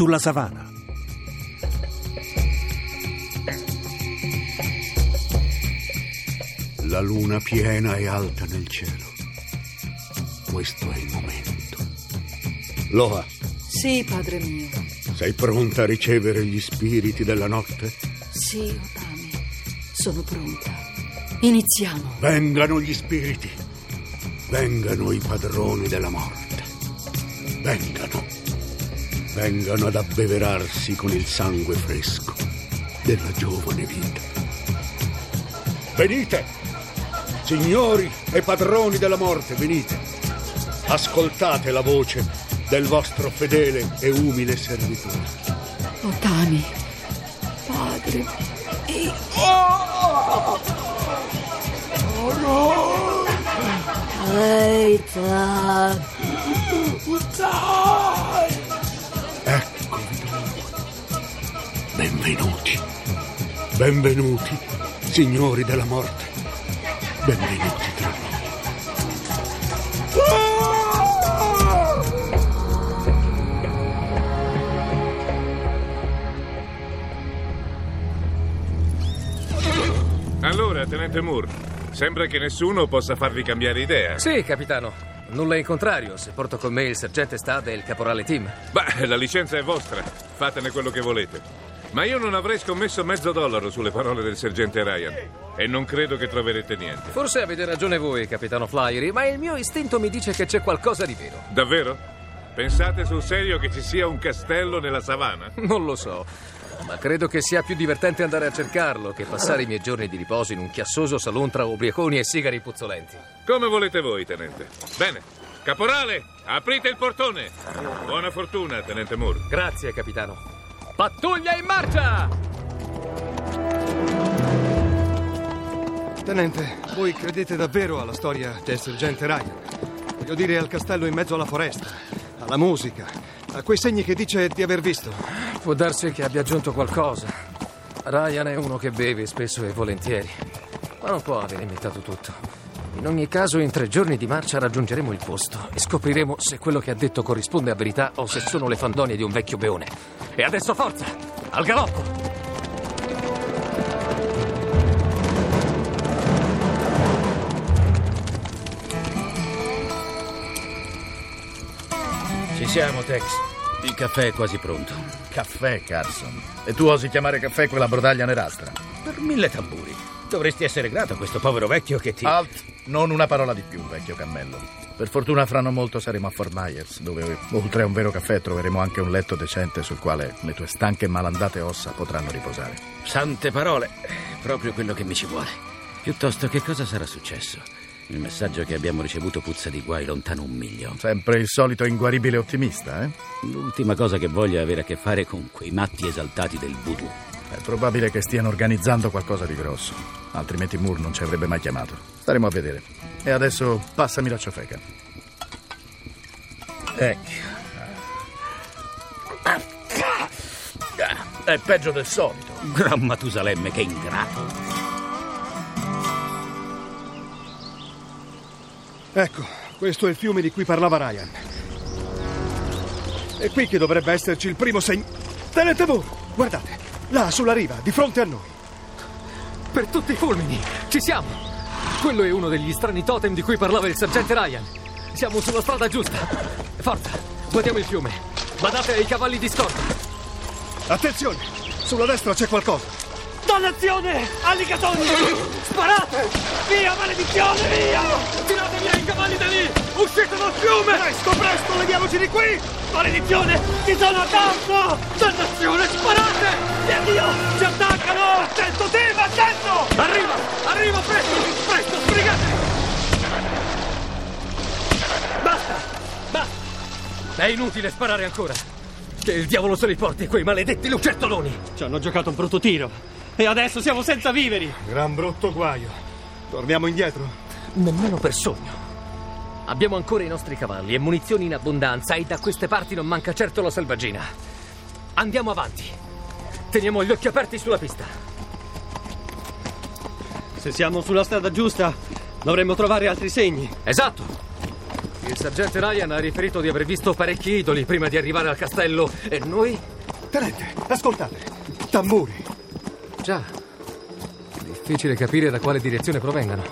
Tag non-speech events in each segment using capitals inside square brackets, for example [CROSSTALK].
Sulla savana. La luna piena e alta nel cielo. Questo è il momento. Loa, Sì, padre mio. sei pronta a ricevere gli spiriti della notte? Sì, Otami. Sono pronta. Iniziamo. Vengano gli spiriti. Vengano i padroni della morte. Vengano. Vengano ad abbeverarsi con il sangue fresco della giovane vita. Venite! Signori e padroni della morte, venite. Ascoltate la voce del vostro fedele e umile servitore. Otami. Padre. E... Aita. Eccovi Benvenuti, signori della morte. Benvenuti tra noi. Allora, tenente Moore, sembra che nessuno possa farvi cambiare idea. Sì, capitano. Nulla in contrario se porto con me il sergente Stade e il caporale Tim. Beh, la licenza è vostra, fatene quello che volete. Ma io non avrei scommesso mezzo dollaro sulle parole del sergente Ryan. E non credo che troverete niente. Forse avete ragione voi, capitano Flyery, ma il mio istinto mi dice che c'è qualcosa di vero. Davvero? Pensate sul serio che ci sia un castello nella savana? [LAUGHS] Non lo so. Ma credo che sia più divertente andare a cercarlo che passare i miei giorni di riposo in un chiassoso salon tra ubriaconi e sigari puzzolenti. Come volete voi, tenente. Bene. Caporale, aprite il portone. Buona fortuna, tenente Moore. Grazie, capitano. Pattuglia in marcia! Tenente, voi credete davvero alla storia del sergente Ryan? Voglio dire al castello in mezzo alla foresta, alla musica, a quei segni che dice di aver visto. Può darsi che abbia aggiunto qualcosa. Ryan è uno che beve spesso e volentieri, ma non può aver imitato tutto. In ogni caso, in tre giorni di marcia raggiungeremo il posto e scopriremo se quello che ha detto corrisponde a verità o se sono le fandonie di un vecchio beone. E adesso forza! Al galoppo! Ci siamo, Tex. Il caffè è quasi pronto. Caffè, Carson. E tu osi chiamare caffè quella brodaglia nerastra? Per mille tamburi. Dovresti essere grato a questo povero vecchio che ti... Alt! Non una parola di più, vecchio cammello. Per fortuna fra non molto saremo a Fort Myers, dove oltre a un vero caffè troveremo anche un letto decente sul quale le tue stanche e malandate ossa potranno riposare. Sante parole, proprio quello che mi ci vuole. Piuttosto, che cosa sarà successo? Il messaggio che abbiamo ricevuto puzza di guai lontano un miglio. Sempre il solito inguaribile ottimista, eh? L'ultima cosa che voglio è avere a che fare con quei matti esaltati del voodoo. È probabile che stiano organizzando qualcosa di grosso. Altrimenti Moore non ci avrebbe mai chiamato. Staremo a vedere. E adesso passami la ciofeca. Ecco. È peggio del solito. Gran Matusalemme, che ingrato. Ecco, questo è il fiume di cui parlava Ryan. È qui che dovrebbe esserci il primo segno. Tenete voi! Guardate, là sulla riva, di fronte a noi. Per tutti i fulmini! Ci siamo! Quello è uno degli strani totem di cui parlava il sergente Ryan. Siamo sulla strada giusta. Forza, guardiamo il fiume. Badate ai cavalli di scorta. Attenzione, sulla destra c'è qualcosa. Dannazione! Alligatori! Sparate! Via, maledizione, via! Tirate via i cavalli da lì! Uscite dal fiume! Presto, presto, leviamoci di qui! Maledizione! Ti sono addosso! Dannazione, sparate! Mio Dio! Ci attaccano! Attento, Tim, attento! Arriva! Arriva, presto! Presto, sbrigate! È inutile sparare ancora. Che il diavolo se li porti quei maledetti lucertoloni. Ci hanno giocato un brutto tiro. E adesso siamo senza viveri. Gran brutto guaio. Torniamo indietro? Nemmeno per sogno. Abbiamo ancora i nostri cavalli e munizioni in abbondanza e da queste parti non manca certo la selvaggina. Andiamo avanti. Teniamo gli occhi aperti sulla pista. Se siamo sulla strada giusta, dovremmo trovare altri segni. Esatto. Il sergente Ryan ha riferito di aver visto parecchi idoli prima di arrivare al castello e noi? Tenente, ascoltate. Tamburi. Già. Difficile capire da quale direzione provengano.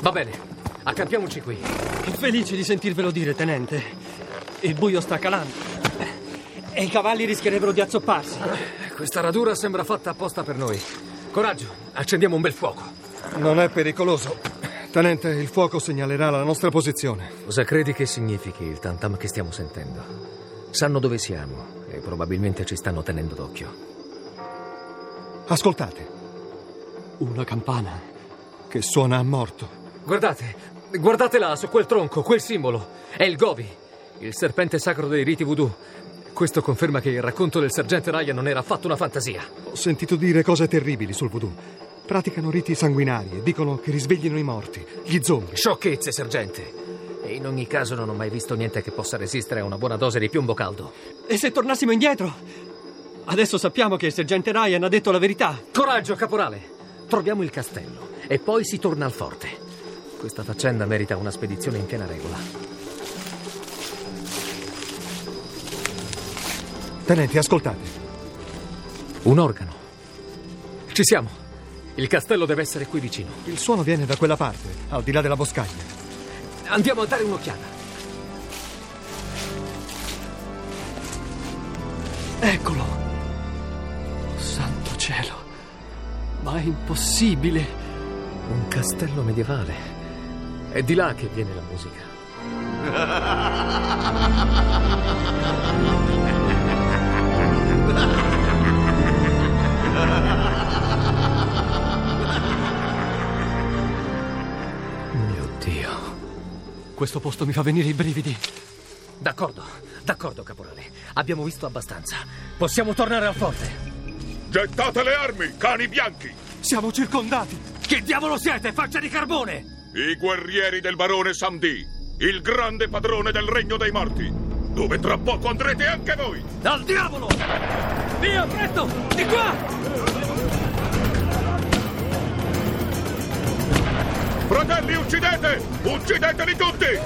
Va bene, accampiamoci qui. Felice di sentirvelo dire, tenente. Il buio sta calando. E i cavalli rischierebbero di azzopparsi. Questa radura sembra fatta apposta per noi. Coraggio, accendiamo un bel fuoco. Non è pericoloso. Tenente, il fuoco segnalerà la nostra posizione. Cosa credi che significhi il tantam che stiamo sentendo? Sanno dove siamo e probabilmente ci stanno tenendo d'occhio. Ascoltate. Una campana. Che suona a morto. Guardate, guardate là, su quel tronco, quel simbolo. È il Gobi, il serpente sacro dei riti voodoo. Questo conferma che il racconto del sergente Ryan non era affatto una fantasia. Ho sentito dire cose terribili sul voodoo. Praticano riti sanguinari e dicono che risveglino i morti, gli zombie. Sciocchezze, sergente. E in ogni caso non ho mai visto niente che possa resistere a una buona dose di piombo caldo. E se tornassimo indietro? Adesso sappiamo che il sergente Ryan ha detto la verità. Coraggio, caporale. Troviamo il castello e poi si torna al forte. Questa faccenda merita una spedizione in piena regola. Tenente, ascoltate. Un organo. Ci siamo. Il castello deve essere qui vicino. Il suono viene da quella parte, al di là della boscaglia. Andiamo a dare un'occhiata. Eccolo. Oh, santo cielo. Ma è impossibile. Un castello medievale. È di là che viene la musica. Mio Dio. Questo posto mi fa venire i brividi. D'accordo, d'accordo, caporale. Abbiamo visto abbastanza. Possiamo tornare al forte. Gettate le armi, cani bianchi! Siamo circondati! Che diavolo siete, faccia di carbone? I guerrieri del barone Samdi, il grande padrone del regno dei morti, dove tra poco andrete anche voi! Al diavolo! Via, presto! Di qua! Fratelli, uccidete! Uccideteli tutti!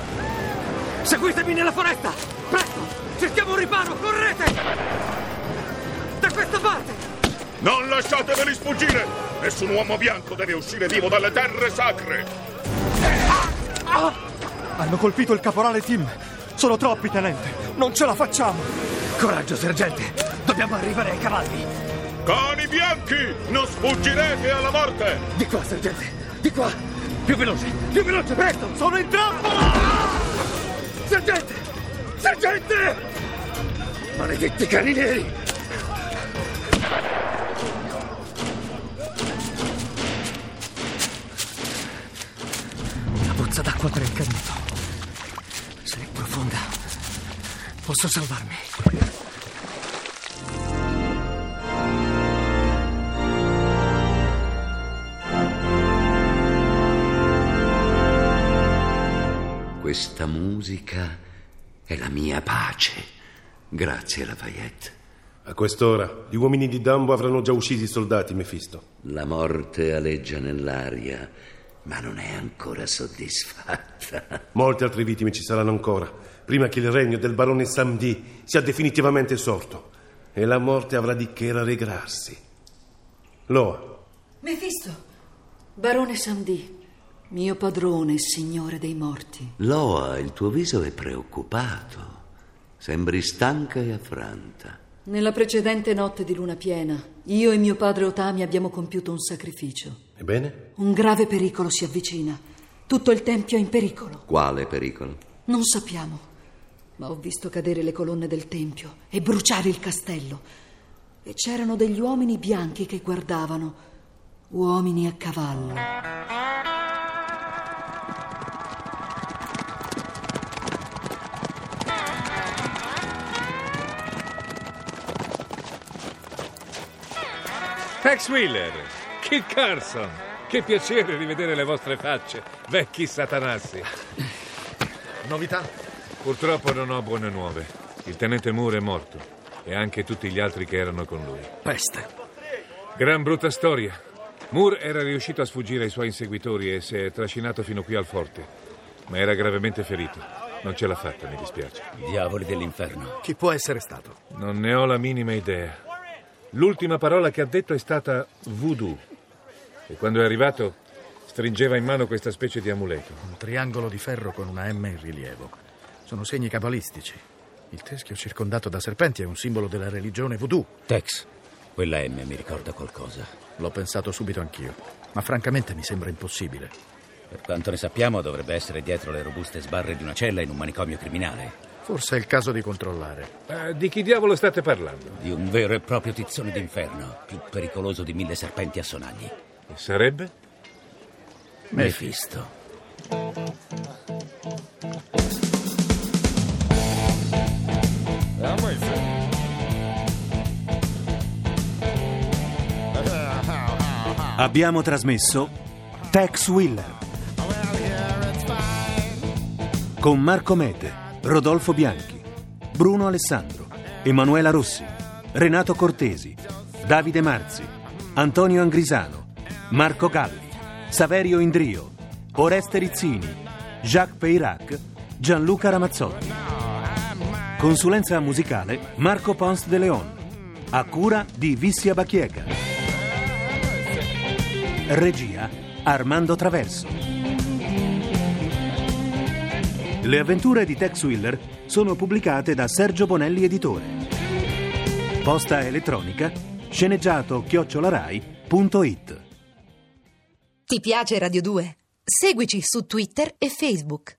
Seguitemi nella foresta! Presto! Cerchiamo un riparo! Correte! Da questa parte! Non lasciateveli sfuggire! Nessun uomo bianco deve uscire vivo dalle terre sacre! Hanno colpito il caporale Tim. Sono troppi, tenente. Non ce la facciamo. Coraggio, sergente! Dobbiamo arrivare ai cavalli! Cani bianchi! Non sfuggirete alla morte! Di qua, sergente! Di qua! Più veloce! Più veloce, presto! Sono in trappola! Sergente! Sergente! Maledetti cani neri! Pozza d'acqua per il caduto. Se è profonda, posso salvarmi. Questa musica è la mia pace. Grazie, Lafayette. A quest'ora gli uomini di Dumbo avranno già ucciso i soldati, Mefisto. La morte aleggia nell'aria, ma non è ancora soddisfatta. [LAUGHS] Molte altre vittime ci saranno ancora, prima che il regno del barone Samdi sia definitivamente sorto. E la morte avrà di che rallegrarsi. Loa, Mefisto, barone Samdi, mio padrone e signore dei morti. Loa, il tuo viso è preoccupato. Sembri stanca e affranta. Nella precedente notte di luna piena, io e mio padre Otami abbiamo compiuto un sacrificio. ebbene? Un grave pericolo si avvicina. Tutto il tempio è in pericolo. Quale pericolo? Non sappiamo, ma ho visto cadere le colonne del tempio e bruciare il castello. E c'erano degli uomini bianchi che guardavano, uomini a cavallo. Tex Wheeler, Kit Carson. Che piacere rivedere le vostre facce, vecchi satanassi. Novità? Purtroppo non ho buone nuove. Il tenente Moore è morto e anche tutti gli altri che erano con lui. Peste. Gran brutta storia. Moore era riuscito a sfuggire ai suoi inseguitori e si è trascinato fino qui al forte, ma era gravemente ferito. Non ce l'ha fatta, mi dispiace. Diavoli dell'inferno. Chi può essere stato? Non ne ho la minima idea. L'ultima parola che ha detto è stata voodoo. E quando è arrivato stringeva in mano questa specie di amuleto. Un triangolo di ferro con una M in rilievo. Sono segni cabalistici. Il teschio circondato da serpenti è un simbolo della religione voodoo. Tex, quella M mi ricorda qualcosa. L'ho pensato subito anch'io, ma francamente mi sembra impossibile. Per quanto ne sappiamo, dovrebbe essere dietro le robuste sbarre di una cella in un manicomio criminale. Forse è il caso di controllare. Eh, di chi diavolo state parlando? Di un vero e proprio tizzone d'inferno, più pericoloso di mille serpenti a sonagli. E sarebbe? Mefisto. Abbiamo trasmesso Tex Willer con Marco Mete, Rodolfo Bianchi, Bruno Alessandro, Emanuela Rossi, Renato Cortesi, Davide Marzi, Antonio Angrisano, Marco Galli, Saverio Indrio, Oreste Rizzini, Jacques Peirac, Gianluca Ramazzotti. Consulenza musicale Marco Pons de Leon. A cura di Vissia Bachieca. Regia Armando Traverso. Le avventure di Tex Willer sono pubblicate da Sergio Bonelli Editore. Posta elettronica sceneggiato chiocciolarai.it Ti piace Radio 2? Seguici su Twitter e Facebook.